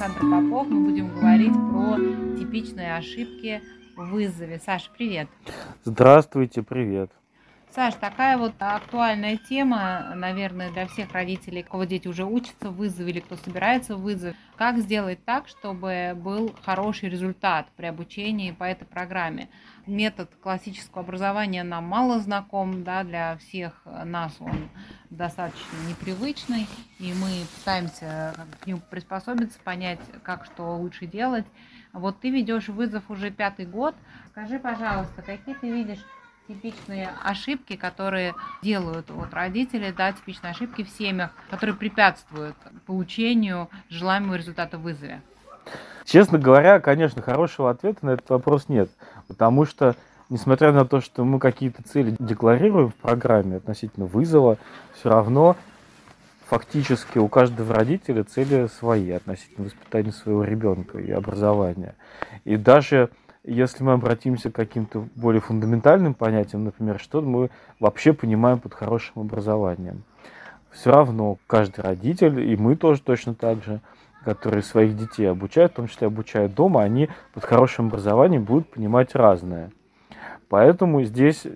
Александр Попов. Мы будем говорить про типичные ошибки в вызове. Саша, привет. Здравствуйте, привет. Саш, такая вот актуальная тема, наверное, для всех родителей, кого дети уже учатся в вызове или кто собирается в вызов. Как сделать так, чтобы был хороший результат при обучении по этой программе? Метод классического образования нам мало знаком, да, для всех нас он достаточно непривычный, и мы пытаемся к нему приспособиться, понять, как что лучше делать. Вот ты ведешь вызов уже пятый год. Скажи, пожалуйста, какие ты видишь типичные ошибки, которые делают вот родители, да, типичные ошибки в семьях, которые препятствуют получению желаемого результата в вызове? Честно говоря, конечно, хорошего ответа на этот вопрос нет, потому что несмотря на то, что мы какие-то цели декларируем в программе относительно вызова, все равно фактически у каждого родителя цели свои относительно воспитания своего ребенка и образования. И даже если мы обратимся к каким-то более фундаментальным понятиям, например, что мы вообще понимаем под хорошим образованием, все равно каждый родитель, и мы тоже точно так же, которые своих детей обучают, в том числе обучают дома, они под хорошим образованием будут понимать разное. Поэтому здесь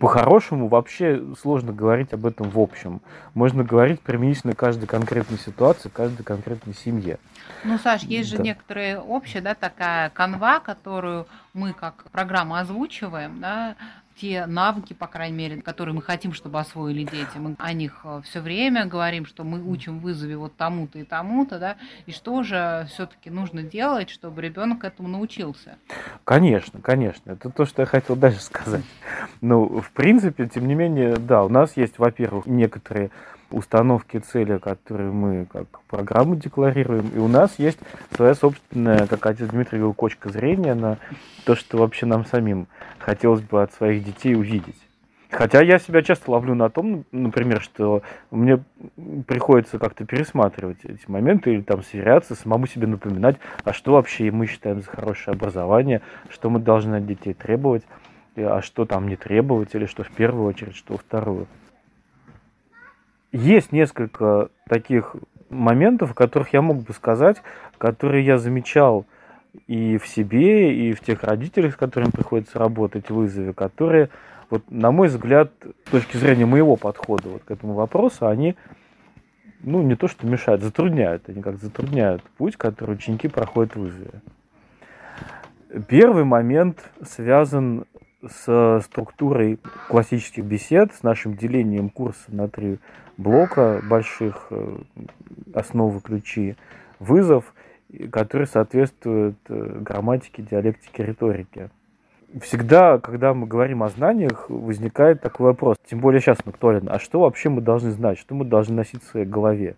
по-хорошему вообще сложно говорить об этом в общем. Можно говорить применительно каждой конкретной ситуации, каждой конкретной семье. Ну, Саш, есть да. же некоторые общие, да, такая канва, которую мы как программа озвучиваем, да, те навыки, по крайней мере, которые мы хотим, чтобы освоили дети. Мы о них э, все время говорим, что мы учим вызове вот тому-то и тому-то, да, и что же все-таки нужно делать, чтобы ребенок этому научился? Конечно, конечно. Это то, что я хотел дальше сказать. Ну, в принципе, тем не менее, да, у нас есть, во-первых, некоторые установки цели, которые мы как программу декларируем. И у нас есть своя собственная, как отец Дмитрий говорил, кочка зрения на то, что вообще нам самим хотелось бы от своих детей увидеть. Хотя я себя часто ловлю на том, например, что мне приходится как-то пересматривать эти моменты или там сверяться, самому себе напоминать, а что вообще мы считаем за хорошее образование, что мы должны от детей требовать, а что там не требовать, или что в первую очередь, что во вторую. Есть несколько таких моментов, которых я мог бы сказать, которые я замечал и в себе, и в тех родителях, с которыми приходится работать в вызове, которые, вот, на мой взгляд, с точки зрения моего подхода вот к этому вопросу, они ну, не то что мешают, затрудняют, они как затрудняют путь, который ученики проходят в вызове. Первый момент связан с структурой классических бесед, с нашим делением курса на три блока больших, э, основы ключи, вызов, который соответствует э, грамматике, диалектике, риторике. Всегда, когда мы говорим о знаниях, возникает такой вопрос, тем более сейчас он актуален, а что вообще мы должны знать, что мы должны носить в своей голове?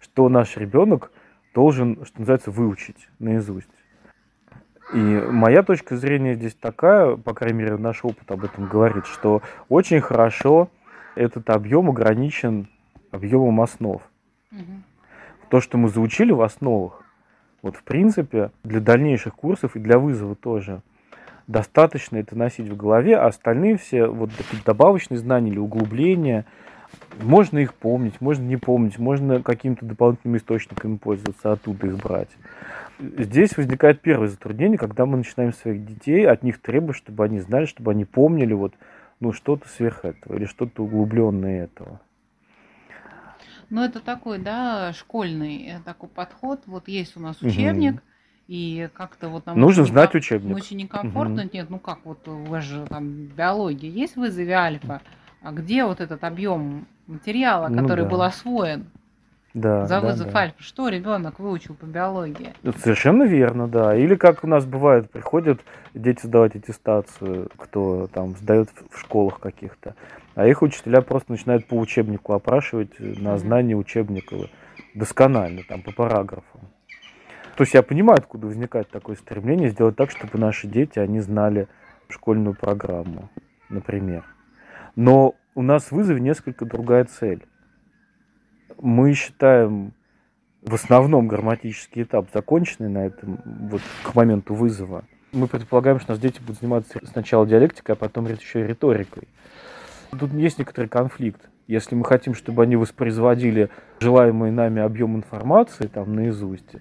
Что наш ребенок должен, что называется, выучить наизусть? И моя точка зрения здесь такая, по крайней мере, наш опыт об этом говорит, что очень хорошо этот объем ограничен объемом основ. Угу. То, что мы заучили в основах, вот в принципе для дальнейших курсов и для вызова тоже достаточно это носить в голове, а остальные все вот добавочные знания или углубления, можно их помнить, можно не помнить, можно какими-то дополнительными источниками пользоваться, оттуда их брать. Здесь возникает первое затруднение, когда мы начинаем своих детей от них требовать, чтобы они знали, чтобы они помнили вот, ну, что-то сверх этого или что-то углубленное этого. Ну, это такой, да, школьный э, такой подход. Вот есть у нас учебник, угу. и как-то вот нам... Нужно очень знать учебник. Очень некомфортно. Угу. Нет, ну как, вот у вас же там биология есть в вызове альфа, а где вот этот объем материала, ну который ну, да. был освоен? Да, за вызов да, да. альфа. Что ребенок выучил по биологии? Совершенно верно, да. Или как у нас бывает, приходят дети сдавать аттестацию, кто там сдает в школах каких-то, а их учителя просто начинают по учебнику опрашивать на знание учебника досконально, там по параграфам. То есть я понимаю, откуда возникает такое стремление сделать так, чтобы наши дети, они знали школьную программу, например. Но у нас в вызове несколько другая цель мы считаем в основном грамматический этап законченный на этом, вот к моменту вызова. Мы предполагаем, что нас дети будут заниматься сначала диалектикой, а потом еще и риторикой. Тут есть некоторый конфликт. Если мы хотим, чтобы они воспроизводили желаемый нами объем информации там наизусть,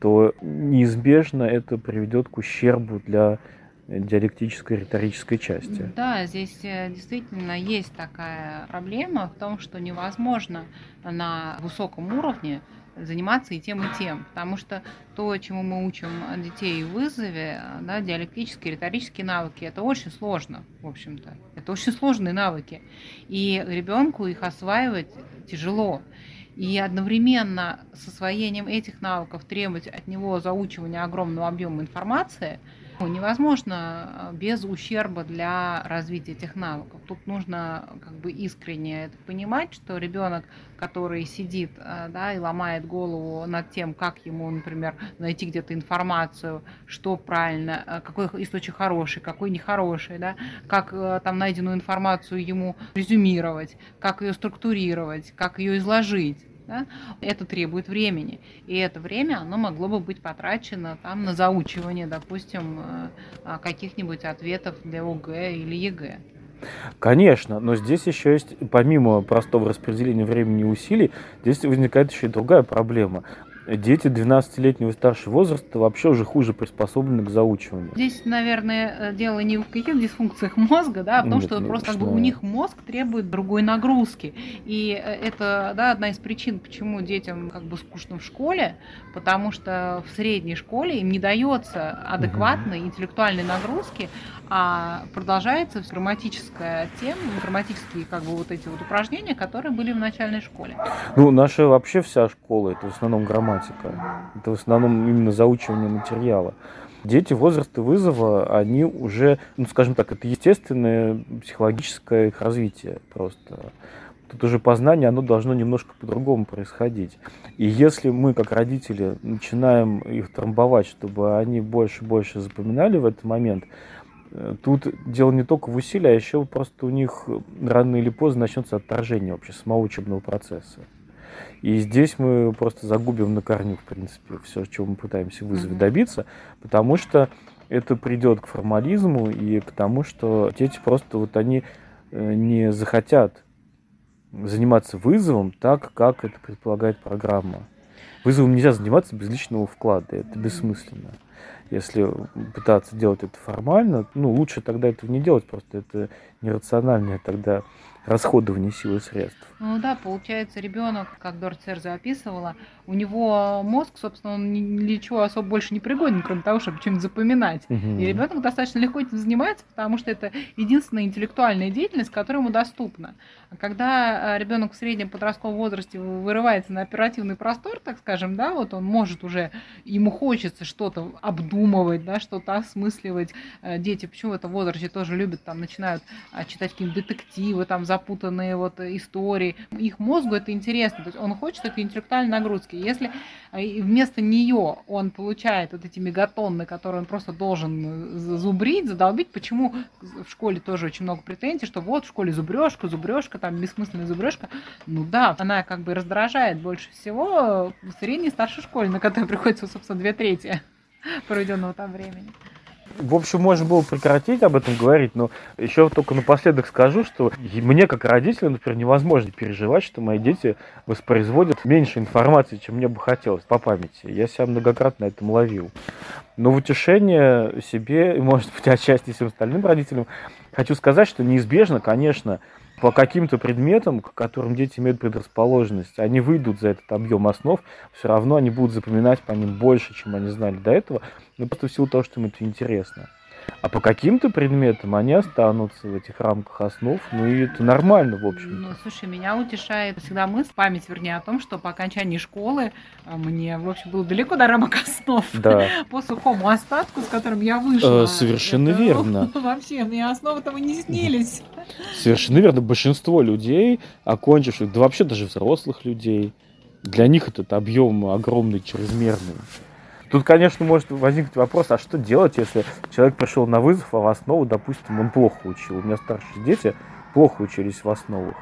то неизбежно это приведет к ущербу для диалектической риторической части. Да, здесь э, действительно есть такая проблема в том, что невозможно на высоком уровне заниматься и тем, и тем. Потому что то, чему мы учим детей в вызове, да, диалектические, риторические навыки, это очень сложно, в общем-то. Это очень сложные навыки. И ребенку их осваивать тяжело. И одновременно с освоением этих навыков требовать от него заучивания огромного объема информации – невозможно э, без ущерба для развития этих навыков. Тут нужно как бы искренне это понимать, что ребенок, который сидит э, да, и ломает голову над тем, как ему, например, найти где-то информацию, что правильно, э, какой источник хороший, какой нехороший, да, как там найденную информацию ему резюмировать, как ее структурировать, как ее изложить да, это требует времени. И это время, оно могло бы быть потрачено там на заучивание, допустим, э, а, каких-нибудь ответов для ОГЭ или ЕГЭ. Конечно, но здесь еще есть, помимо простого распределения времени и усилий, здесь возникает еще и другая проблема дети 12-летнего и старшего возраста вообще уже хуже приспособлены к заучиванию. Здесь, наверное, э, дело не в каких дисфункциях мозга, да, а в том, Нет, что просто как бы у них мозг требует другой нагрузки. И э, это да, одна из причин, почему детям как бы скучно в школе, потому что в средней школе им не дается адекватной угу. интеллектуальной нагрузки, а продолжается грамматическая тема, грамматические как бы вот эти вот упражнения, которые были в начальной школе. Ну, наша вообще вся школа, это в основном грамматика, это в основном именно заучивание материала. Дети возраста вызова, они уже, ну, скажем так, это естественное психологическое их развитие просто. Тут уже познание, оно должно немножко по-другому происходить. И если мы, как родители, начинаем их трамбовать, чтобы они больше и больше запоминали в этот момент, Тут дело не только в усилии, а еще просто у них рано или поздно начнется отторжение вообще самого учебного процесса. И здесь мы просто загубим на корню, в принципе, все, чего мы пытаемся вызове добиться, потому что это придет к формализму и к тому, что дети просто вот они э, не захотят заниматься вызовом так, как это предполагает программа. Вызовом нельзя заниматься без личного вклада, это бессмысленно если пытаться делать это формально, ну, лучше тогда этого не делать, просто это нерациональное тогда расходование сил и средств. Ну да, получается, ребенок, как Дор Церза описывала, у него мозг, собственно, он ни чего особо больше не пригоден, кроме того, чтобы чем-то запоминать. Угу. И ребенок достаточно легко этим занимается, потому что это единственная интеллектуальная деятельность, которая ему доступна. А когда а, ребенок в среднем подростковом возрасте вырывается на оперативный простор, так скажем, да, вот он может уже, ему хочется что-то обдумывать, да, что-то осмысливать. Э, дети почему в этом возрасте тоже любят, там, начинают а, читать какие-то детективы, там, запутанные вот истории. Их мозгу это интересно, то есть он хочет этой интеллектуальной нагрузки. Если э, вместо нее он получает вот эти мегатонны, которые он просто должен зубрить, задолбить, почему в школе тоже очень много претензий, что вот в школе зубрежка, зубрежка, там бессмысленная зубрежка. Ну да, она как бы раздражает больше всего в средней и старшей школе, на которой приходится, собственно, две трети проведенного там времени. В общем, можно было прекратить об этом говорить, но еще только напоследок скажу, что мне, как родителю, например, невозможно переживать, что мои дети воспроизводят меньше информации, чем мне бы хотелось по памяти. Я себя многократно на этом ловил. Но в утешение себе, и, может быть, отчасти всем остальным родителям, хочу сказать, что неизбежно, конечно, по каким-то предметам, к которым дети имеют предрасположенность, они выйдут за этот объем основ, все равно они будут запоминать по ним больше, чем они знали до этого, ну просто в силу того, что им это интересно. А по каким-то предметам они останутся в этих рамках основ, ну и это нормально, в общем. Ну, слушай, меня утешает всегда мысль, память, вернее, о том, что по окончании школы а, мне, в общем, было далеко до рамок основ. Да. По сухому остатку, с которым я вышла. Э, совершенно это, верно. Вообще, мне основы того не снились. Совершенно верно. Большинство людей, окончивших, да вообще даже взрослых людей, для них этот объем огромный, чрезмерный. Тут, конечно, может возникнуть вопрос, а что делать, если человек пришел на вызов, а в основу, допустим, он плохо учил. У меня старшие дети плохо учились в основах.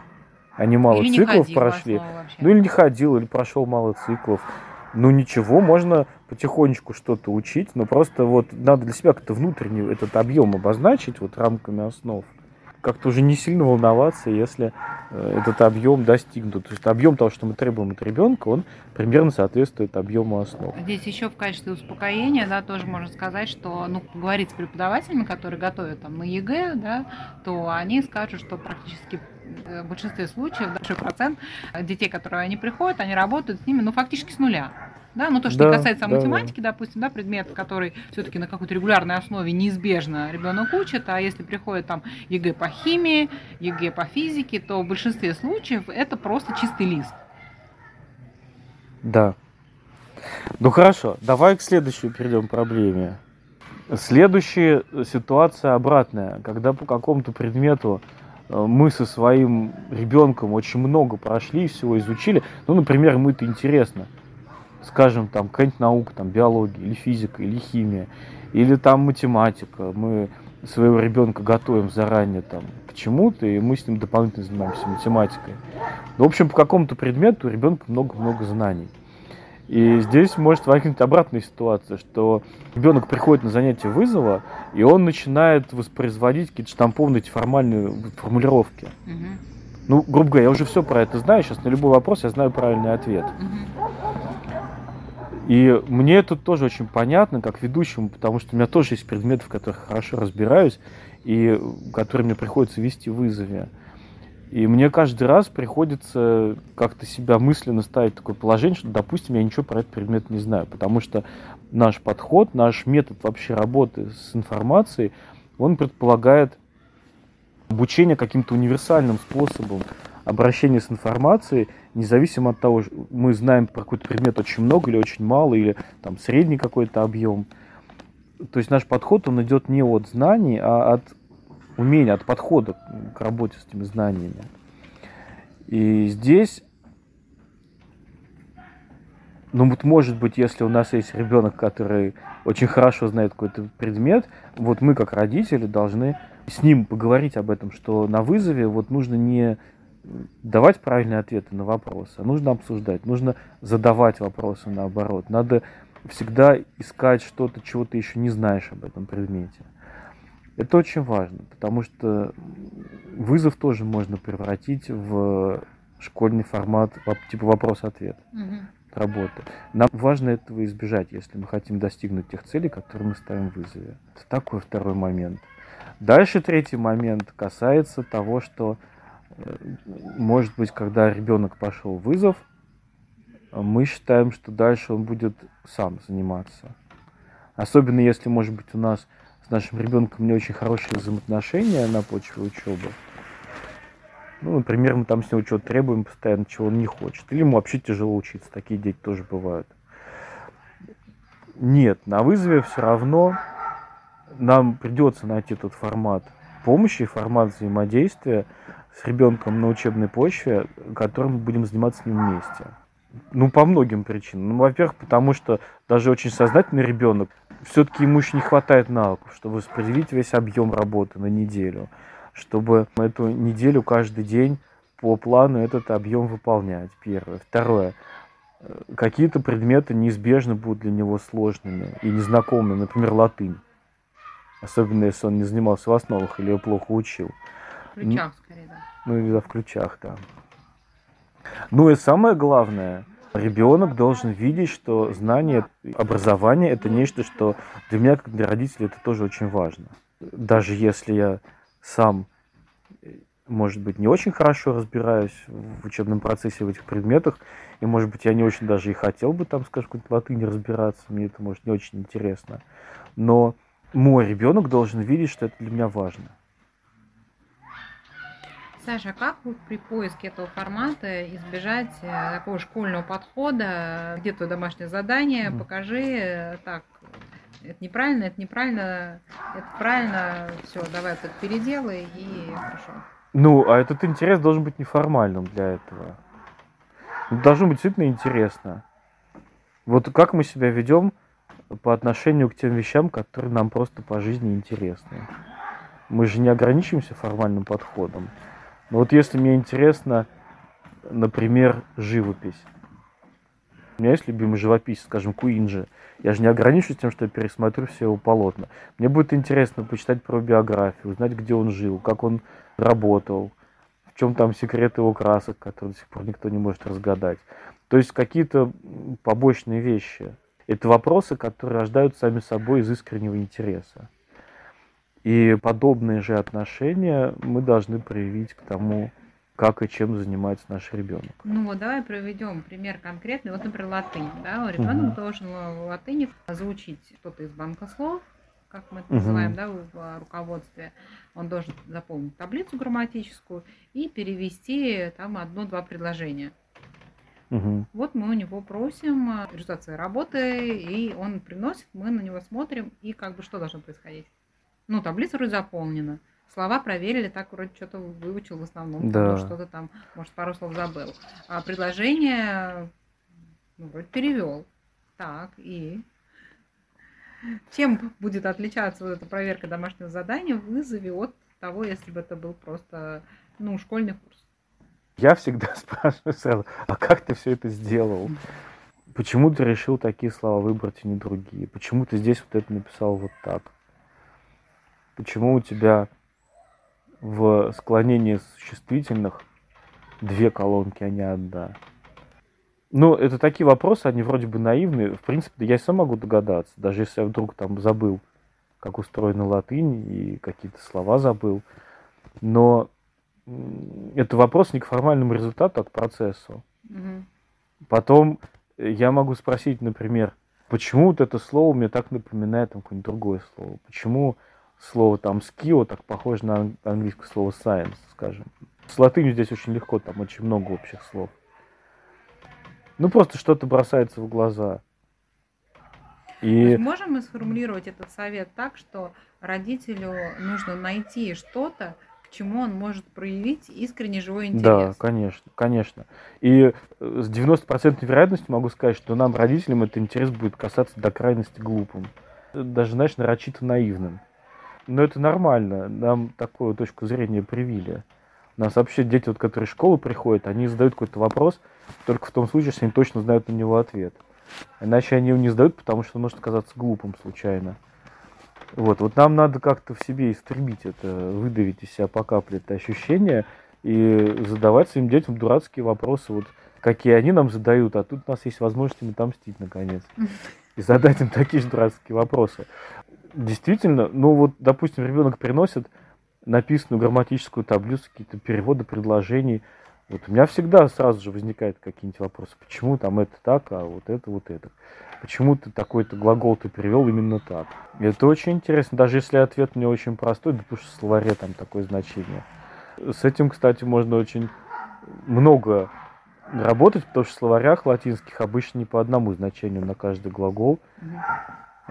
Они мало или циклов прошли. Ну или не ходил, или прошел мало циклов. Ну ничего, можно потихонечку что-то учить, но просто вот надо для себя как-то внутренне этот объем обозначить вот рамками основ. Как-то уже не сильно волноваться, если э, этот объем достигнут. То есть объем того, что мы требуем от ребенка, он примерно соответствует объему основ. Здесь еще в качестве успокоения, да, тоже можно сказать, что, ну, поговорить с преподавателями, которые готовят там на ЕГЭ, да, то они скажут, что практически э, в большинстве случаев, большой процент детей, которые они приходят, они работают с ними, ну, фактически с нуля. Да, ну то, что да, касается да, математики, да. допустим, да, предмет, который все-таки на какой-то регулярной основе неизбежно ребенок учит, а если приходит там ЕГЭ по химии, ЕГЭ по физике, то в большинстве случаев это просто чистый лист. Да. Ну хорошо, давай к следующей перейдем проблеме. Следующая ситуация обратная, когда по какому-то предмету э, мы со своим ребенком очень много прошли, всего изучили. Ну, например, ему это интересно скажем, там, какая-нибудь наука, там, биология, или физика, или химия, или там математика. Мы своего ребенка готовим заранее там к чему-то, и мы с ним дополнительно занимаемся математикой. Ну, в общем, по какому-то предмету у ребенка много-много знаний. И здесь может возникнуть обратная ситуация, что ребенок приходит на занятие вызова, и он начинает воспроизводить какие-то штампованные формальные формулировки. Угу. Ну, грубо говоря, я уже все про это знаю, сейчас на любой вопрос я знаю правильный ответ. Угу. И мне это тоже очень понятно, как ведущему, потому что у меня тоже есть предметы, в которых хорошо разбираюсь, и которые мне приходится вести в вызове. И мне каждый раз приходится как-то себя мысленно ставить в такое положение, что, допустим, я ничего про этот предмет не знаю, потому что наш подход, наш метод вообще работы с информацией, он предполагает обучение каким-то универсальным способом обращения с информацией – независимо от того, мы знаем про какой-то предмет очень много или очень мало, или там средний какой-то объем. То есть наш подход, он идет не от знаний, а от умения, от подхода к работе с этими знаниями. И здесь, ну вот может быть, если у нас есть ребенок, который очень хорошо знает какой-то предмет, вот мы как родители должны с ним поговорить об этом, что на вызове вот нужно не давать правильные ответы на вопросы, а нужно обсуждать, нужно задавать вопросы наоборот. Надо всегда искать что-то, чего ты еще не знаешь об этом предмете. Это очень важно, потому что вызов тоже можно превратить в школьный формат типа вопрос-ответ угу. работы. Нам важно этого избежать, если мы хотим достигнуть тех целей, которые мы ставим в вызове. Это такой второй момент. Дальше третий момент касается того, что может быть, когда ребенок пошел вызов, мы считаем, что дальше он будет сам заниматься. Особенно если, может быть, у нас с нашим ребенком не очень хорошие взаимоотношения на почве учебы. Ну, например, мы там с него чего-то требуем постоянно, чего он не хочет. Или ему вообще тяжело учиться. Такие дети тоже бывают. Нет, на вызове все равно нам придется найти тот формат помощи, формат взаимодействия, с ребенком на учебной почве, которым мы будем заниматься с ним вместе. Ну, по многим причинам. Ну, во-первых, потому что даже очень сознательный ребенок, все-таки ему еще не хватает навыков, чтобы распределить весь объем работы на неделю, чтобы эту неделю каждый день по плану этот объем выполнять. Первое. Второе. Какие-то предметы неизбежно будут для него сложными и незнакомыми, например, латынь. Особенно если он не занимался в основах или его плохо учил. В ключах, скорее, да. Ну, или в ключах, да. Ну и самое главное, ребенок должен видеть, что знание, образование это нечто, что для меня, как для родителей, это тоже очень важно. Даже если я сам, может быть, не очень хорошо разбираюсь в учебном процессе в этих предметах, и, может быть, я не очень даже и хотел бы там, скажем, какой-то латыни разбираться, мне это, может, не очень интересно. Но мой ребенок должен видеть, что это для меня важно. Саша, как вот при поиске этого формата избежать э, такого школьного подхода? Где твое домашнее задание? Mm. Покажи, э, так, это неправильно, это неправильно, это правильно, все, давай это переделай и хорошо. Ну, а этот интерес должен быть неформальным для этого. Должно быть действительно интересно. Вот как мы себя ведем по отношению к тем вещам, которые нам просто по жизни интересны. Мы же не ограничиваемся формальным подходом. Но вот если мне интересно, например, живопись. У меня есть любимый живописец, скажем, Куинджи. Я же не ограничусь тем, что я пересмотрю все его полотна. Мне будет интересно почитать про биографию, узнать, где он жил, как он работал, в чем там секрет его красок, которые до сих пор никто не может разгадать. То есть какие-то побочные вещи. Это вопросы, которые рождаются сами собой из искреннего интереса. И подобные же отношения мы должны проявить к тому, как и чем занимается наш ребенок. Ну вот давай проведем пример конкретный. Вот, например, латынь. Да? Ребенок угу. должен в латыни заучить что-то из банка слов, как мы это угу. называем да, в руководстве. Он должен заполнить таблицу грамматическую и перевести там одно-два предложения. Угу. Вот мы у него просим результат своей работы, и он приносит, мы на него смотрим, и как бы что должно происходить? Ну, таблица вроде заполнена. Слова проверили, так вроде что-то выучил в основном, да. что-то там, может, пару слов забыл. А предложение, ну, вроде перевел. Так, и чем будет отличаться вот эта проверка домашнего задания в вызове от того, если бы это был просто, ну, школьный курс? Я всегда спрашиваю сразу, а как ты все это сделал? Почему ты решил такие слова выбрать, а не другие? Почему ты здесь вот это написал вот так? Почему у тебя в склонении существительных две колонки, а не одна? Ну, это такие вопросы, они вроде бы наивные. В принципе, я сам могу догадаться, даже если я вдруг там забыл, как устроена латынь и какие-то слова забыл. Но это вопрос не к формальному результату, а к процессу. Угу. Потом я могу спросить, например, почему вот это слово мне так напоминает там какое-нибудь другое слово? Почему слово там skill так похоже на английское слово science, скажем. С латынью здесь очень легко, там очень много общих слов. Ну, просто что-то бросается в глаза. И... Можем мы сформулировать этот совет так, что родителю нужно найти что-то, к чему он может проявить искренне живой интерес? Да, конечно, конечно. И с 90% вероятностью могу сказать, что нам, родителям, этот интерес будет касаться до крайности глупым. Даже, знаешь, нарочито наивным. Но это нормально. Нам такую точку зрения привили. У нас вообще дети, вот, которые в школу приходят, они задают какой-то вопрос только в том случае, если они точно знают на него ответ. Иначе они его не задают, потому что он может оказаться глупым случайно. Вот, вот нам надо как-то в себе истребить это, выдавить из себя по капле это ощущение и задавать своим детям дурацкие вопросы, вот какие они нам задают, а тут у нас есть возможность им отомстить наконец. И задать им такие же дурацкие вопросы действительно, ну вот, допустим, ребенок приносит написанную грамматическую таблицу, какие-то переводы предложений. Вот у меня всегда сразу же возникают какие-нибудь вопросы. Почему там это так, а вот это вот это? Почему ты такой-то глагол ты перевел именно так? Это очень интересно, даже если ответ не очень простой, потому что в словаре там такое значение. С этим, кстати, можно очень много работать, потому что в словарях латинских обычно не по одному значению на каждый глагол.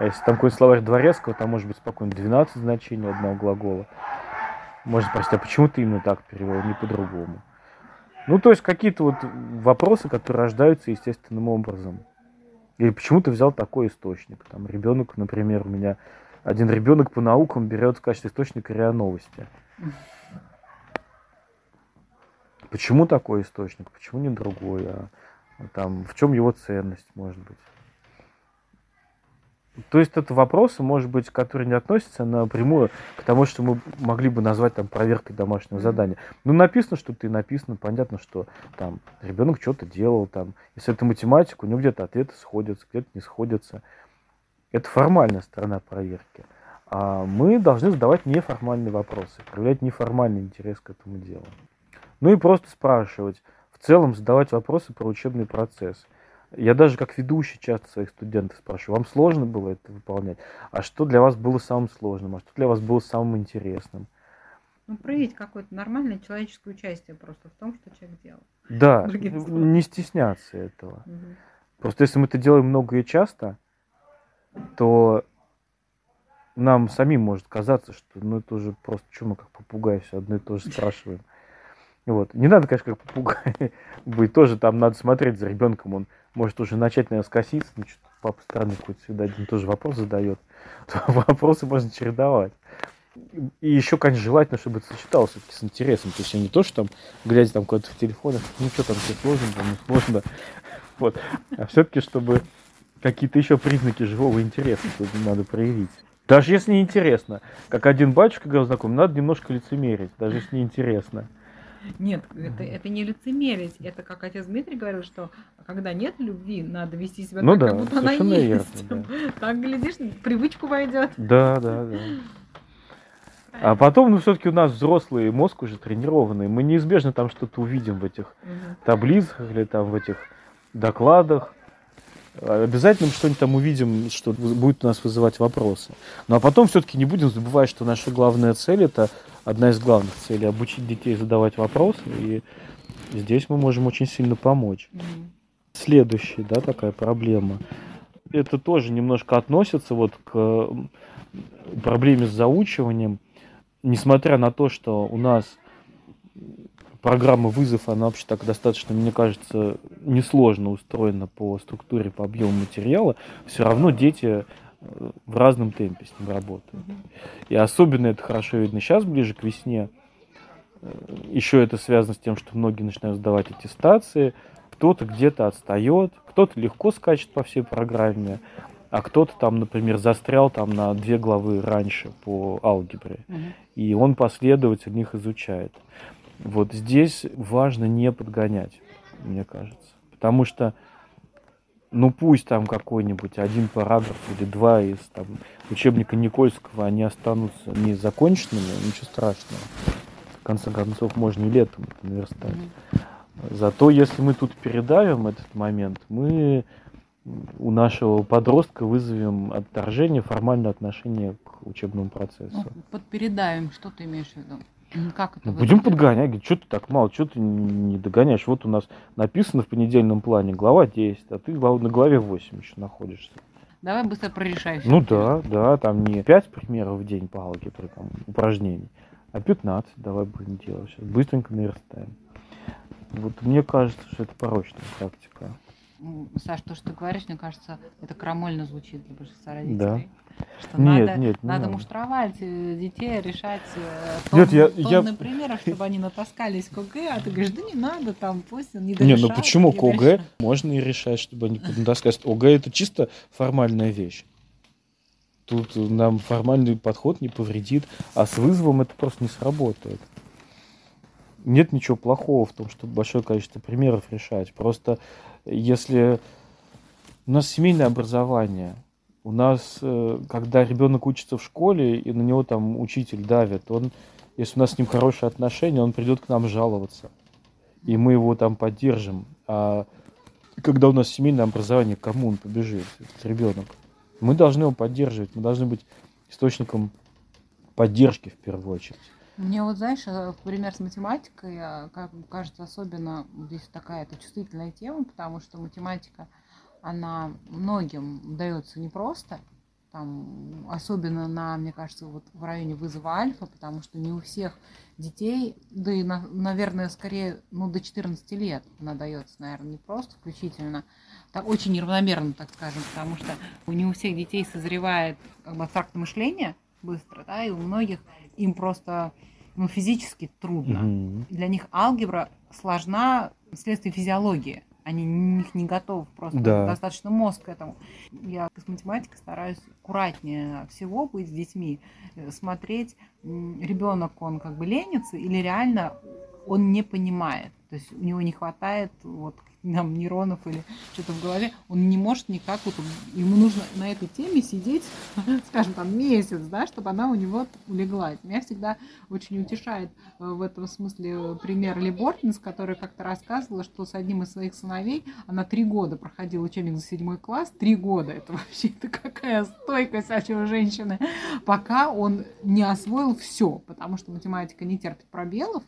А если там какой-то словарь дворецкого, там может быть спокойно 12 значений одного глагола. Можно спросить, а почему ты именно так перевел, не по-другому? Ну, то есть какие-то вот вопросы, которые рождаются естественным образом. Или почему ты взял такой источник? Там ребенок, например, у меня один ребенок по наукам берет в качестве источника РИА Новости. Почему такой источник? Почему не другой? А там в чем его ценность, может быть? То есть это вопросы, может быть, которые не относятся напрямую к тому, что мы могли бы назвать там проверкой домашнего задания. Ну, написано, что ты написано, понятно, что там ребенок что-то делал, там, если это математика, у него где-то ответы сходятся, где-то не сходятся. Это формальная сторона проверки. А мы должны задавать неформальные вопросы, проявлять неформальный интерес к этому делу. Ну и просто спрашивать, в целом задавать вопросы про учебный процесс – я даже как ведущий часто своих студентов спрашиваю, вам сложно было это выполнять? А что для вас было самым сложным? А что для вас было самым интересным? Ну, проявить какое-то нормальное человеческое участие просто в том, что человек делал. Да, не стесняться этого. Угу. Просто если мы это делаем много и часто, то нам самим может казаться, что ну это уже просто что мы как попугай все одно и то же спрашиваем. Вот. Не надо, конечно, как попугай быть. Тоже там надо смотреть за ребенком. Он может уже начать, наверное, скоситься. Ну, что папа странный какой-то всегда один тоже вопрос задает. Вопросы можно чередовать. И еще, конечно, желательно, чтобы это сочеталось все-таки с интересом. То есть не то, что там, глядя там куда-то в телефонах, ну что там все сложно, там не сложно. Вот. А все-таки, чтобы какие-то еще признаки живого интереса надо проявить. Даже если не интересно. Как один батюшка говорил знакомый, надо немножко лицемерить, даже если не интересно. Нет, это, это не лицемерить. Это как отец Дмитрий говорил, что когда нет любви, надо вести себя Ну так, да, как будто она есть. верно, Так, глядишь, привычку войдет. Да, да, да. А потом, ну, все-таки у нас взрослый мозг уже тренированный. Мы неизбежно там что-то увидим в этих Мгм. таблицах или там в этих докладах. Обязательно мы что-нибудь там увидим, что будет у нас вызывать вопросы. Ну а потом все-таки не будем забывать, что наша главная цель это одна из главных целей обучить детей задавать вопросы. И здесь мы можем очень сильно помочь. Мгм. Следующая, да, такая проблема. Это тоже немножко относится вот к проблеме с заучиванием. Несмотря на то, что у нас программа вызов, она вообще так достаточно, мне кажется, несложно устроена по структуре, по объему материала, все равно дети в разном темпе с ним работают. И особенно это хорошо видно сейчас, ближе к весне. Еще это связано с тем, что многие начинают сдавать аттестации, кто-то где-то отстает, кто-то легко скачет по всей программе, а кто-то там, например, застрял там на две главы раньше по алгебре, Мгм. и он последовательно их изучает. Вот здесь важно не подгонять, мне кажется, потому что ну пусть там какой-нибудь один параграф или два из там, учебника Никольского, они останутся незаконченными, ничего страшного. В конце концов, можно и летом это наверстать. Зато если мы тут передавим этот момент, мы у нашего подростка вызовем отторжение, формальное отношение к учебному процессу. Ну, под передавим, что ты имеешь в виду? Как это Ну, будем подгонять. Говорит, что ты так мало, что ты не догоняешь? Вот у нас написано в понедельном плане глава 10, а ты на главе 8 еще находишься. Давай быстро прорешай всё. Ну да, да, там не 5 примеров в день по алгебре, там, упражнений, а 15 давай будем делать. Сейчас быстренько наверстаем. Вот мне кажется, что это порочная практика. Саш, то, что ты говоришь, мне кажется, это крамольно звучит для большинства Да. Что Нет, надо, нет, не надо надо. муштровать э, детей, решать э, Нет, тонны, я- я- тонны примеров, чтобы они натаскались к ОГЭ, а ты говоришь, да не надо, там пусть он не Не, ну дорешат, почему не к ОГЭ дорешат». можно и решать, чтобы они натаскались. ОГЭ это чисто формальная вещь. Тут нам формальный подход не повредит, а с вызовом это просто не сработает. Нет ничего плохого в том, чтобы большое количество примеров решать. Просто если у нас семейное образование, у нас, э, когда ребенок учится в школе, и на него там учитель давит, он, если у нас с ним хорошие отношения, он придет к нам жаловаться. И мы его там поддержим. А когда у нас семейное образование, кому он побежит, этот ребенок? Мы должны его поддерживать, мы должны быть источником поддержки в первую очередь. Мне вот, знаешь, э, пример с математикой, э, как кажется, особенно здесь такая это чувствительная тема, потому что математика, она многим дается непросто, там, особенно на, мне кажется, вот в районе вызова альфа, потому что не у всех детей, да и, на- наверное, скорее, ну, до 14 лет она дается, наверное, не просто включительно, так, очень неравномерно, так скажем, потому что не у всех детей созревает как бы, абстрактное мышление быстро, да, и у многих им просто ну, физически трудно. Мгм. Для них алгебра сложна вследствие физиологии. Они них не готовы просто Да. достаточно мозг к этому. Я с математикой стараюсь аккуратнее всего быть с детьми, э, смотреть, ребенок он как бы ленится или реально он не понимает. То есть у него не хватает вот нам нейронов или что-то в голове, он не может никак, вот, ему нужно на этой теме сидеть, скажем, там месяц, да, чтобы она у него улеглась. Меня всегда очень утешает э, в этом смысле пример Ли Бортнес, которая как-то рассказывала, что с одним из своих сыновей она три года проходила учебник за седьмой класс, три года, это вообще это какая стойкость вообще у женщины, пока он не освоил все, потому что математика не терпит пробелов,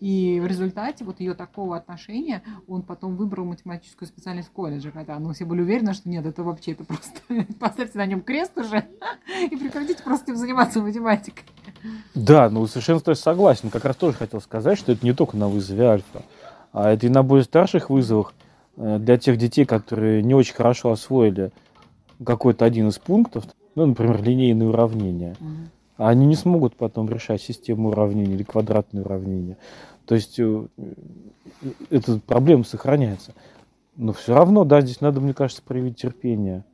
и в результате вот ее такого отношения он потом выбрал математическую специальность в колледже, хотя ну, все были уверены, что нет, это вообще это просто поставьте на нем крест уже и прекратите просто этим заниматься математикой. Да, ну совершенно то есть согласен. Как раз тоже хотел сказать, что это не только на вызове альфа, а это и на более старших вызовах э, для тех детей, которые не очень хорошо освоили какой-то один из пунктов, ну, например, линейные уравнения. А они не смогут потом решать систему уравнений или квадратные уравнения. То есть э, эта проблема сохраняется. Но все равно, да, здесь надо, мне кажется, проявить терпение.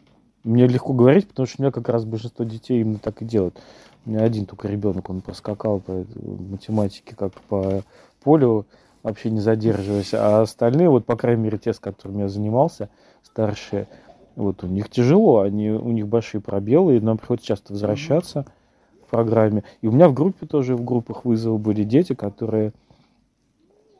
Мне легко говорить, потому что у меня как раз большинство детей именно так и делают. У меня один только ребенок, он проскакал по математике как по полю, вообще не задерживаясь. А остальные, вот по крайней мере те, с которыми я занимался, старшие, вот у них тяжело, они, у них большие пробелы, и нам приходится часто возвращаться в программе. И у меня в группе тоже, в группах вызова были дети, которые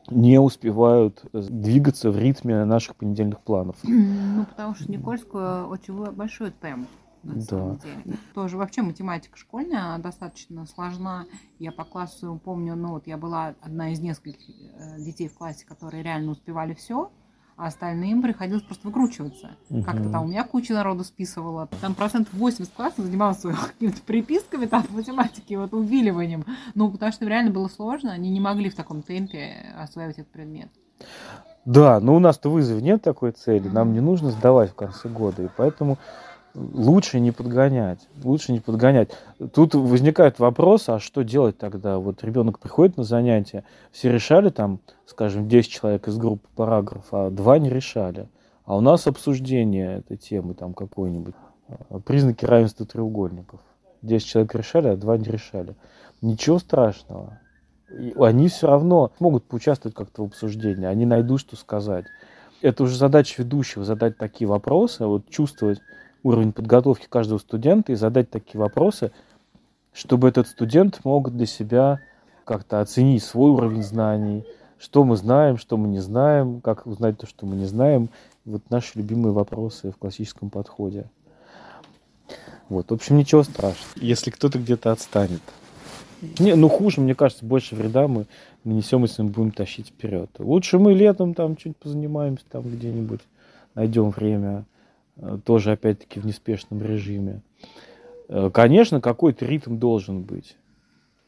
не успевают двигаться в ритме наших понедельных планов. Ну, потому что Никольскую очень большой темп. На да. самом деле. Тоже вообще математика школьная достаточно сложна. Я по классу помню, ну вот я была одна из нескольких э, детей в классе, которые реально успевали все а остальным приходилось просто выкручиваться. Угу. Как-то там у меня куча народу списывала. Там процентов 80 класса занимался какими-то приписками там в математике, вот увиливанием. Ну, потому что реально было сложно, они не могли в таком темпе осваивать этот предмет. Да, но у нас-то вызов нет такой цели, нам не нужно сдавать в конце года, и поэтому лучше не подгонять, лучше не подгонять. Тут возникает вопрос, а что делать тогда? Вот ребенок приходит на занятия, все решали там, скажем, 10 человек из группы параграф, а два не решали. А у нас обсуждение этой темы там какой-нибудь, а, признаки равенства треугольников. 10 человек решали, а два не решали. Ничего страшного. Они все равно могут поучаствовать как-то в обсуждении, они найдут, что сказать. Это уже задача ведущего, задать такие вопросы, вот чувствовать, уровень подготовки каждого студента и задать такие вопросы, чтобы этот студент мог для себя как-то оценить свой уровень знаний, что мы знаем, что мы не знаем, как узнать то, что мы не знаем. Вот наши любимые вопросы в классическом подходе. Вот, в общем, ничего страшного, если кто-то где-то отстанет. Не, ну хуже, мне кажется, больше вреда мы нанесем, если мы будем тащить вперед. Лучше мы летом там чуть позанимаемся там где-нибудь, найдем время, тоже опять-таки в неспешном режиме. Э, конечно, какой-то ритм должен быть.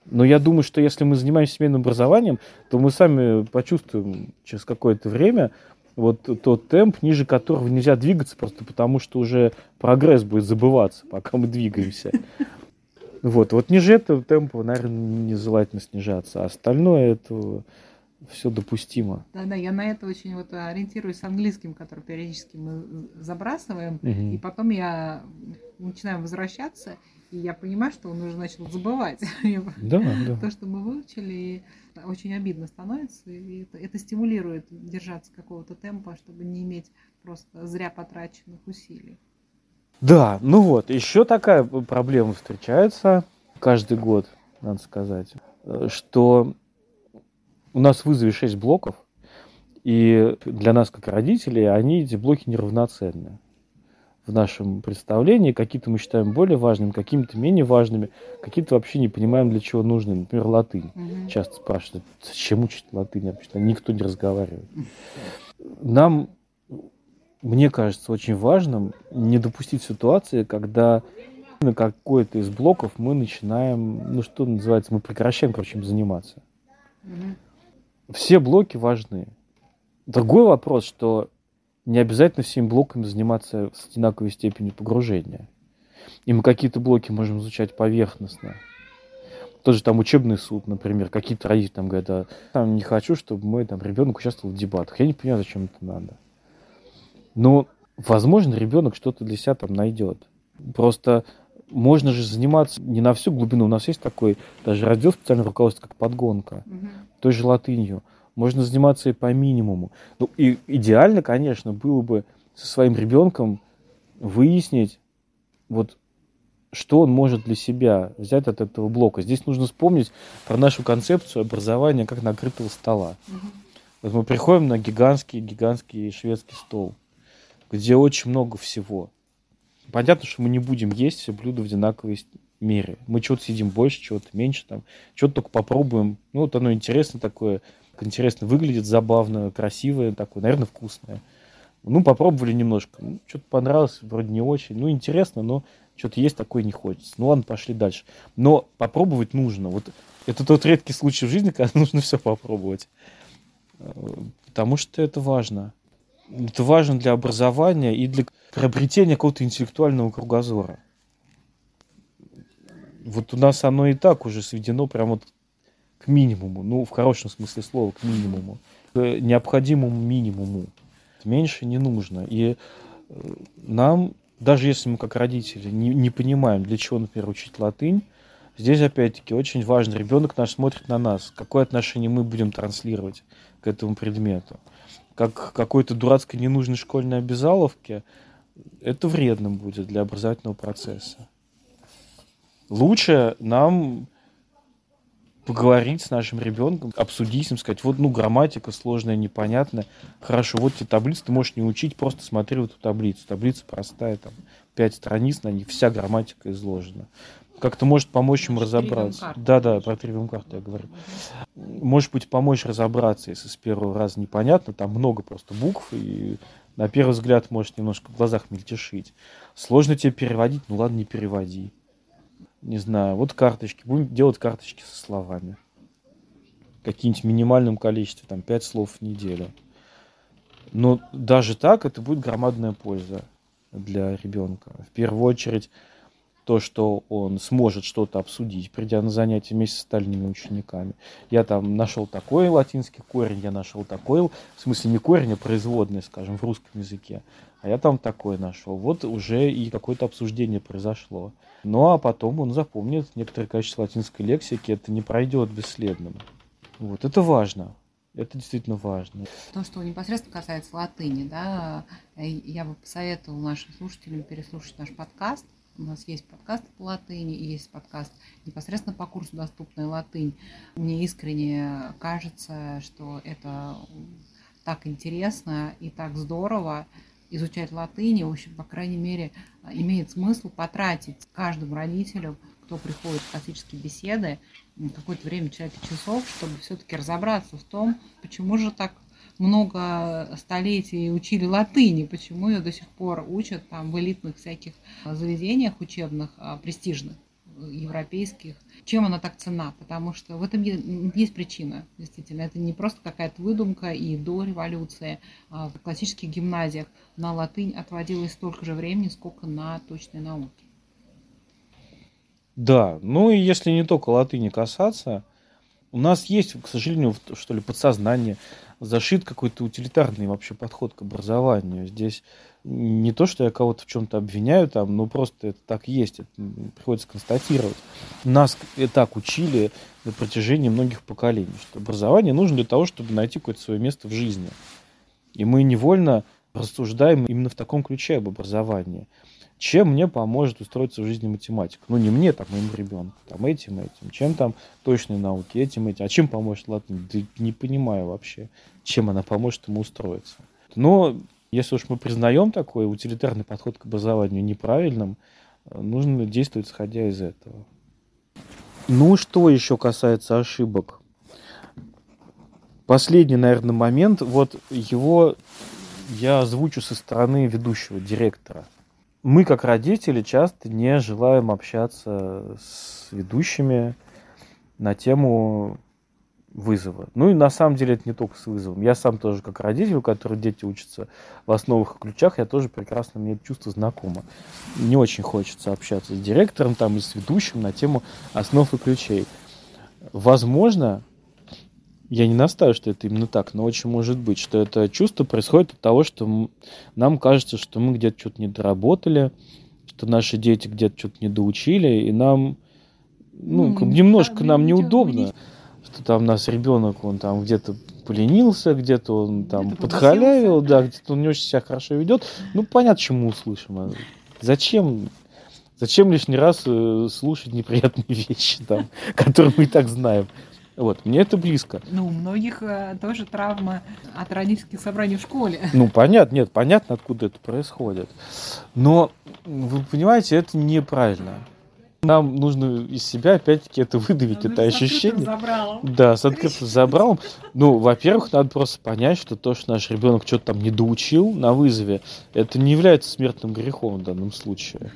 Но я думаю, что если мы занимаемся семейным образованием, то мы сами почувствуем через какое-то время вот тот темп, ниже которого нельзя двигаться, просто потому что уже прогресс будет забываться, пока мы двигаемся. Вот, вот ниже этого темпа, наверное, нежелательно снижаться. А остальное это все допустимо. Да, да, я на это очень вот ориентируюсь с английским, который периодически мы забрасываем, угу. и потом я начинаю возвращаться, и я понимаю, что он уже начал забывать. Да, да. То, что мы выучили, очень обидно становится, и это, это стимулирует держаться какого-то темпа, чтобы не иметь просто зря потраченных усилий. Да, ну вот, еще такая проблема встречается каждый год, надо сказать, э, что у нас в вызове 6 блоков, и для нас, как родителей, они, эти блоки, неравноценны в нашем представлении. Какие-то мы считаем более важными, какими-то менее важными, какие-то вообще не понимаем, для чего нужны. Например, латынь. Угу. Часто спрашивают, зачем учить латынь? Вообще никто не разговаривает. Нам, мне кажется, очень важным не допустить ситуации, когда на какой-то из блоков мы начинаем, ну что называется, мы прекращаем, короче, заниматься. Угу все блоки важны. Другой вопрос, что не обязательно всеми блоками заниматься с одинаковой степенью погружения. И мы какие-то блоки можем изучать поверхностно. Тоже там учебный суд, например, какие-то родители там говорят, а, там не хочу, чтобы мой там ребенок участвовал в дебатах. Я не понимаю, зачем это надо. Но, возможно, ребенок что-то для себя там найдет. Просто можно же заниматься не на всю глубину. У нас есть такой даже раздел специального руководства, как подгонка, угу. той же латынью. Можно заниматься и по минимуму. Ну, и идеально, конечно, было бы со своим ребенком выяснить, вот что он может для себя взять от этого блока. Здесь нужно вспомнить про нашу концепцию образования как накрытого стола. Угу. Вот мы приходим на гигантский, гигантский шведский стол, где очень много всего. Понятно, что мы не будем есть все блюда в одинаковой мере. Мы чего-то съедим больше, чего-то меньше, там, что-то только попробуем. Ну, вот оно интересно такое, интересно выглядит, забавно, красивое, такое, наверное, вкусное. Ну, попробовали немножко. Ну, что-то понравилось, вроде не очень. Ну, интересно, но что-то есть такое не хочется. Ну, ладно, пошли дальше. Но попробовать нужно. Вот это тот редкий случай в жизни, когда нужно все попробовать. Э, потому что это важно. Это важно для образования и для приобретения какого-то интеллектуального кругозора. Вот у нас оно и так уже сведено прямо вот к минимуму, ну, в хорошем смысле слова, к минимуму, к необходимому минимуму. Меньше не нужно. И э, нам даже если мы как родители не, не понимаем, для чего, например, учить латынь, здесь опять-таки очень важно, ребенок наш смотрит на нас, какое отношение мы будем транслировать к этому предмету. Как какой-то дурацкой ненужной школьной обязаловке, это вредно будет для образовательного процесса. Лучше нам поговорить с нашим ребенком, обсудить с ним, сказать, вот, ну, грамматика сложная, непонятная. Хорошо, вот тебе таблица, ты можешь не учить, просто смотри вот эту таблицу. Таблица простая, там, пять страниц, на ней вся грамматика изложена. Как-то может помочь ему разобраться. Да, да, про тривиум карту я говорю. Может быть, помочь разобраться, если с первого раза непонятно, там много просто букв, и на первый взгляд может немножко в глазах мельтешить. Сложно тебе переводить, ну ладно, не переводи не знаю, вот карточки, будем делать карточки со словами. Какие-нибудь в минимальном количестве, там, 5 слов в неделю. Но даже так это будет громадная польза для ребенка. В первую очередь, то, что он сможет что-то обсудить, придя на занятия вместе с остальными учениками. Я там нашел такой латинский корень, я нашел такой, в смысле не корень, а производный, скажем, в русском языке. А я там такой нашел. Вот уже и какое-то обсуждение произошло. Ну а потом он запомнит некоторое количество латинской лексики, это не пройдет бесследным. Вот, это важно. Это действительно важно. То, что непосредственно касается латыни, да, я бы посоветовал нашим слушателям переслушать наш подкаст. У нас есть подкаст по латыни и есть подкаст непосредственно по курсу «Доступная латынь». Мне искренне кажется, что это так интересно и так здорово, изучать латынь, в общем, по крайней мере, имеет смысл потратить каждому родителю, кто приходит в классические беседы, какое-то время, человека часов, чтобы все-таки разобраться в том, почему же так много столетий учили латыни, почему ее до сих пор учат там в элитных всяких заведениях учебных, а, престижных европейских. Чем она так цена? Потому что в этом есть причина, действительно. Это не просто какая-то выдумка и до революции. А в классических гимназиях на латынь отводилось столько же времени, сколько на точные науки. Да, ну и если не только латыни касаться, у нас есть, к сожалению, что ли, подсознание, зашит какой-то утилитарный вообще подход к образованию. Здесь не то, что я кого-то в чем-то обвиняю, там, но просто это так есть, это приходится констатировать. Нас и так учили на протяжении многих поколений, что образование нужно для того, чтобы найти какое-то свое место в жизни. И мы невольно рассуждаем именно в таком ключе об образовании. Чем мне поможет устроиться в жизни математика? Ну, не мне, там, моему ребенку, там, этим, этим. Чем там точные науки, этим, этим. А чем поможет латынь? Да не понимаю вообще, чем она поможет ему устроиться. Но если уж мы признаем такой утилитарный подход к образованию неправильным, нужно действовать исходя из этого. Ну, что еще касается ошибок? Последний, наверное, момент, вот его я озвучу со стороны ведущего директора. Мы, как родители, часто не желаем общаться с ведущими на тему вызова. Ну и на самом деле это не только с вызовом. Я сам тоже как родитель, у которого дети учатся в основах и ключах, я тоже прекрасно, мне это чувство знакомо. Не очень хочется общаться с директором там и с ведущим на тему основ и ключей. Возможно, я не настаиваю, что это именно так, но очень может быть, что это чувство происходит от того, что нам кажется, что мы где-то что-то не доработали, что наши дети где-то что-то не доучили, и нам ну, ну немножко нам неудобно что там у нас ребенок, он там где-то поленился, где-то он там где подхалявил, да, где-то он не очень себя хорошо ведет. Ну, понятно, чему услышим. А зачем, зачем лишний раз э, слушать неприятные вещи, там, которые мы и так знаем. Вот, мне это близко. Ну, у многих э, тоже травма от родительских собраний в школе. Ну, понятно, нет, понятно, откуда это происходит. Но, вы понимаете, это неправильно. Нам нужно из себя опять-таки это выдавить, ну, это ощущение. Забралом. Да, с открытым забралом. Ну, во-первых, надо просто понять, что то, что наш ребенок что-то там не доучил на вызове, это не является смертным грехом в данном случае.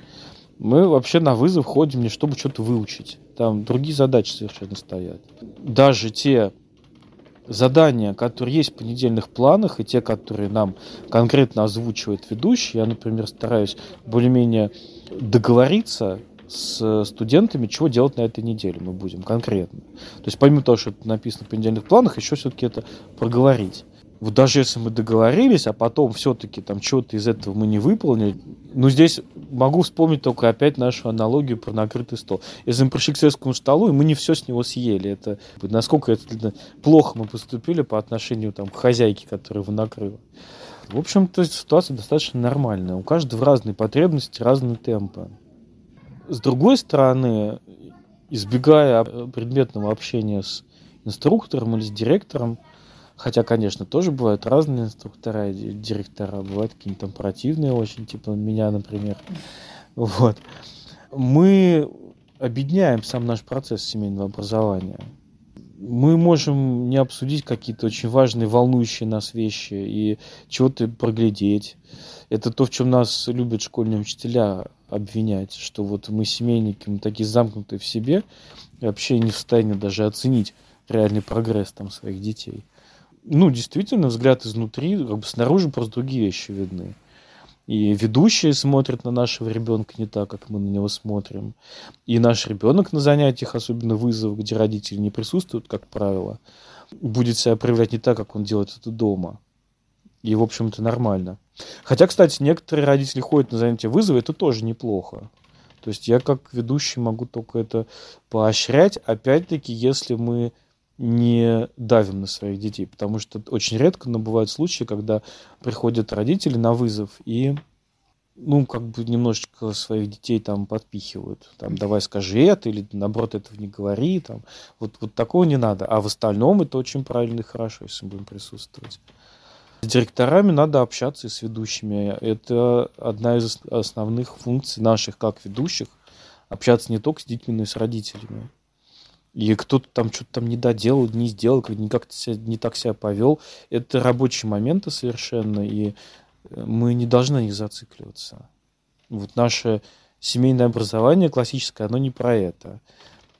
Мы вообще на вызов ходим не чтобы что-то выучить. Там другие задачи совершенно стоят. Даже те задания, которые есть в понедельных планах, и те, которые нам конкретно озвучивает ведущий, я, например, стараюсь более-менее договориться с студентами, чего делать на этой неделе мы будем конкретно. То есть помимо того, что это написано в понедельных планах, еще все-таки это проговорить. Вот даже если мы договорились, а потом все-таки там что-то из этого мы не выполнили, ну здесь могу вспомнить только опять нашу аналогию про накрытый стол. Если мы пришли к советскому столу, и мы не все с него съели, это насколько это плохо мы поступили по отношению там, к хозяйке, которая его накрыла. В общем-то, ситуация достаточно нормальная. У каждого разные потребности, разные темпы. С другой стороны, избегая предметного общения с инструктором или с директором, хотя, конечно, тоже бывают разные инструктора директора, бывают какие-то там противные очень, типа меня, например. Вот. Мы объединяем сам наш процесс семейного образования мы можем не обсудить какие-то очень важные, волнующие нас вещи и чего-то проглядеть. Это то, в чем нас любят школьные учителя обвинять, что вот мы семейники, мы такие замкнутые в себе, и вообще не в состоянии даже оценить реальный прогресс там своих детей. Ну, действительно, взгляд изнутри, как бы снаружи просто другие вещи видны. И ведущие смотрят на нашего ребенка не так, как мы на него смотрим. И наш ребенок на занятиях, особенно вызовах, где родители не присутствуют, как правило, будет себя проявлять не так, как он делает это дома. И, в общем, это нормально. Хотя, кстати, некоторые родители ходят на занятия вызова, это тоже неплохо. То есть я как ведущий могу только это поощрять, опять-таки, если мы не давим на своих детей, потому что очень редко, но бывают случаи, когда приходят родители на вызов и ну, как бы немножечко своих детей там подпихивают. Там, давай скажи это, или наоборот, этого не говори. Там. Вот, вот такого не надо. А в остальном это очень правильно и хорошо, если мы будем присутствовать. С директорами надо общаться и с ведущими. Это одна из основных функций наших как ведущих. Общаться не только с детьми, но и с родителями и кто-то там что-то там не доделал, не сделал, как никак не так себя повел. Это рабочие моменты совершенно, и э, мы не должны на них зацикливаться. Вот наше семейное образование классическое, оно не про это.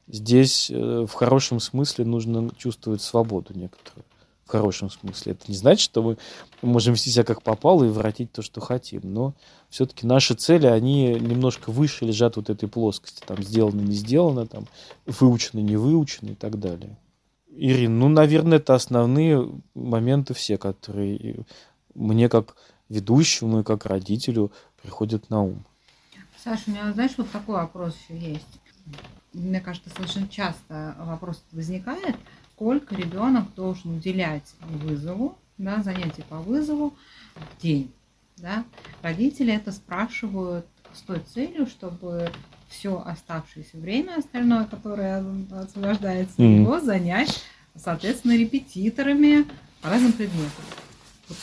Здесь э, в хорошем смысле нужно чувствовать свободу некоторую в хорошем смысле. Это не значит, что мы можем вести себя как попало и воротить то, что хотим. Но все-таки наши цели, они немножко выше лежат вот этой плоскости. Там сделано, не сделано, там выучено, не выучено и так далее. Ирина, ну, наверное, это основные моменты все, которые мне как ведущему и как родителю приходят на ум. Саша, у меня, знаешь, вот такой вопрос еще есть. Мне кажется, совершенно часто вопрос возникает – сколько ребенок должен уделять вызову, да, занятия по вызову в день. Да. Родители это спрашивают с той целью, чтобы все оставшееся время остальное, которое освобождается, mm. его занять, соответственно, репетиторами по разным предметам. Вот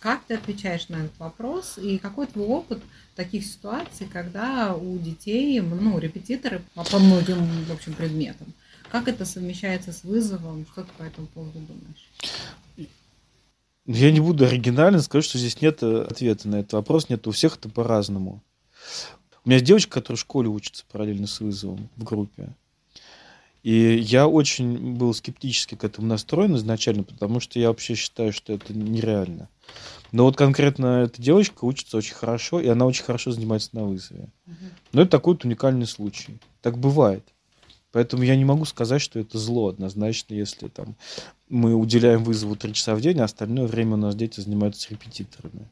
как ты отвечаешь на этот вопрос и какой твой опыт таких ситуаций, когда у детей, ну, репетиторы по многим, в общем, предметам? Как это совмещается с вызовом? Что ты по этому поводу думаешь? Я не буду оригинален, скажу, что здесь нет э, ответа на этот вопрос. Нет, у всех это по-разному. У меня есть девочка, которая в школе учится параллельно с вызовом в группе. И я очень был скептически к этому настроен изначально, потому что я вообще считаю, что это нереально. Но вот конкретно эта девочка учится очень хорошо, и она очень хорошо занимается на вызове. Но это такой вот уникальный случай. Так бывает. Поэтому я не могу сказать, что это зло однозначно, если там мы уделяем вызову три часа в день, а остальное время у нас дети занимаются репетиторами.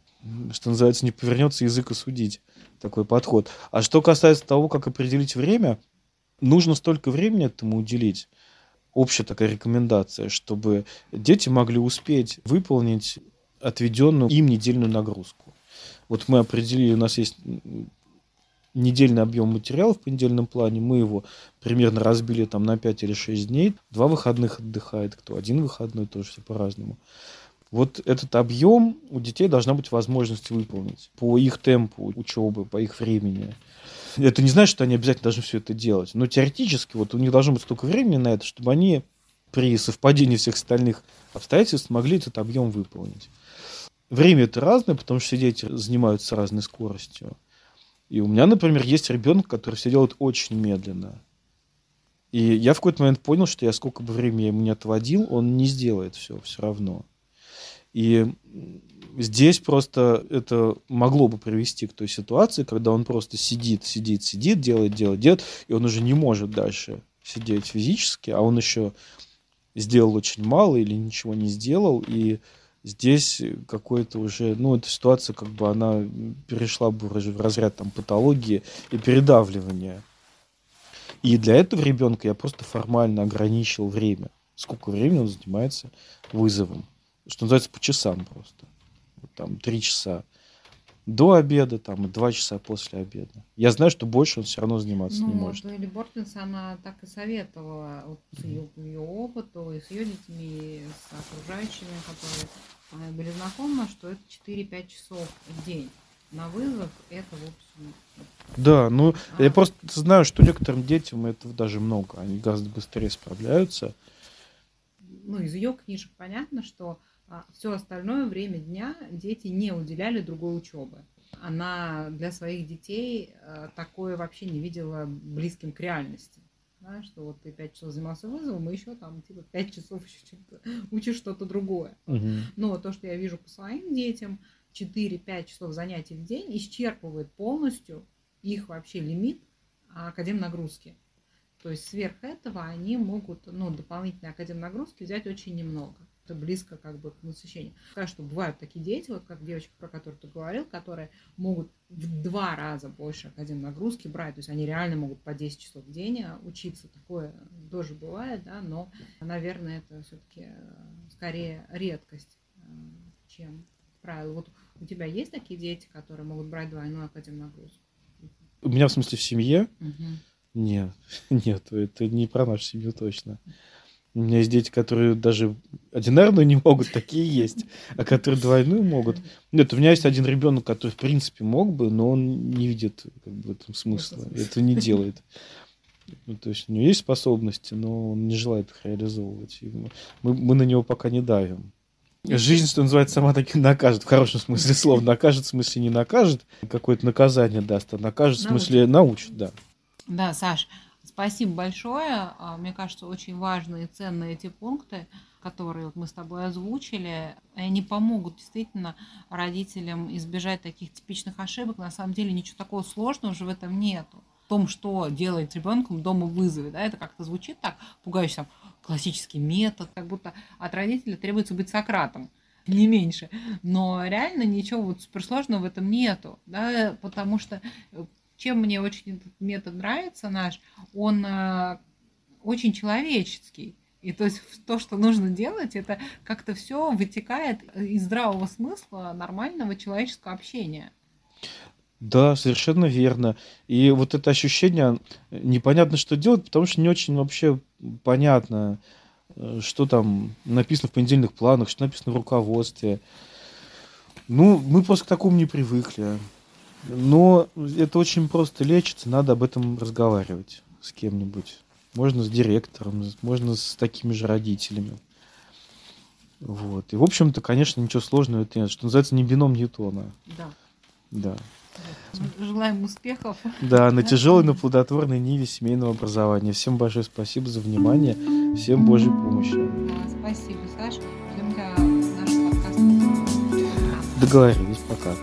Что называется, не повернется язык осудить такой подход. А что касается того, как определить время, нужно столько времени этому уделить. Общая такая рекомендация, чтобы дети могли успеть выполнить отведенную им недельную нагрузку. Вот мы определили, у нас есть недельный объем материала в понедельном плане, мы его примерно разбили там на 5 или 6 дней. Два выходных отдыхает, кто один выходной, тоже все по-разному. Вот этот объем у детей должна быть возможность выполнить по их темпу учебы, по их времени. Это не значит, что они обязательно должны все это делать. Но теоретически вот у них должно быть столько времени на это, чтобы они при совпадении всех остальных обстоятельств могли этот объем выполнить. Время это разное, потому что все дети занимаются разной скоростью. И у меня, например, есть ребенок, который все делает очень медленно. И я в какой-то момент понял, что я сколько бы времени я ему не отводил, он не сделает все все равно. И здесь просто это могло бы привести к той ситуации, когда он просто сидит, сидит, сидит, делает, делает, делает, и он уже не может дальше сидеть физически, а он еще сделал очень мало или ничего не сделал, и здесь какой-то уже, ну, эта ситуация, как бы, она перешла бы в разряд там патологии и передавливания. И для этого ребенка я просто формально ограничил время. Сколько времени он занимается вызовом. Что называется, по часам просто. Там три часа до обеда, там, и два часа после обеда. Я знаю, что больше он все равно заниматься ну, не может. Вот Элли Бортенс, она так и советовала вот, с ее, ее опыту, и с ее детьми, и с окружающими, которые были знакомы, что это 4-5 часов в день. На вызов это, в общем... Да, ну, а... я просто знаю, что некоторым детям этого даже много. Они гораздо быстрее справляются. Ну, из ее книжек понятно, что а все остальное время дня дети не уделяли другой учебы. Она для своих детей э, такое вообще не видела близким к реальности. Да, что вот ты пять часов занимался вызовом, и еще там типа пять часов еще учишь что-то другое. Угу. Но то, что я вижу по своим детям, 4-5 часов занятий в день исчерпывает полностью их вообще лимит академ нагрузки. То есть сверх этого они могут ну, дополнительные академ нагрузки взять очень немного это близко как бы к насыщению. Скажу, что бывают такие дети, вот как девочка, про которую ты говорил, которые могут в два раза больше академ нагрузки брать, то есть они реально могут по 10 часов в день а учиться, такое тоже бывает, да, но, наверное, это все-таки э, скорее редкость, э, чем правило. Вот у тебя есть такие дети, которые могут брать двойную академ нагрузку? У меня в смысле в семье? Угу. Нет, нет, это не про нашу семью точно. У меня есть дети, которые даже одинарную не могут, такие есть, а которые двойную могут. Нет, у меня есть один ребенок, который в принципе мог бы, но он не видит как бы, в этом смысла, это не делает. Ну, то есть у него есть способности, но он не желает их реализовывать. мы, мы на него пока не давим. Жизнь, что называется, сама таки накажет, в хорошем смысле слова. Накажет, в смысле не накажет, какое-то наказание даст, а накажет, в смысле научит, да. Да, Саш, Спасибо большое. А, мне кажется, очень важные и ценные эти пункты, которые мы с тобой озвучили. Они помогут действительно родителям избежать таких типичных ошибок. На самом деле ничего такого сложного уже в этом нету. В том, что делает ребенком дома вызовы. Да, это как-то звучит так, пугающе, там, классический метод, как будто от родителя требуется быть Сократом не меньше. Но реально ничего вот суперсложного в этом нету, да, потому что чем мне очень этот метод нравится наш, он э, очень человеческий. И то есть то, что нужно делать, это как-то все вытекает из здравого смысла нормального человеческого общения. Да, совершенно верно. И вот это ощущение, непонятно, что делать, потому что не очень вообще понятно, э, что там написано в понедельных планах, что написано в руководстве. Ну, мы просто к такому не привыкли. Но это очень просто лечится, надо об этом разговаривать с кем-нибудь. Можно с директором, можно с такими же родителями. Вот. И, в общем-то, конечно, ничего сложного это нет. Что называется, не бином Ньютона. Да. Да. Желаем успехов. Да, на тяжелой, но плодотворной ниве семейного образования. Всем большое спасибо за внимание. Всем Божьей помощи. Да, спасибо, Саша. Ждем для нашего подкаста. Договорились. Пока.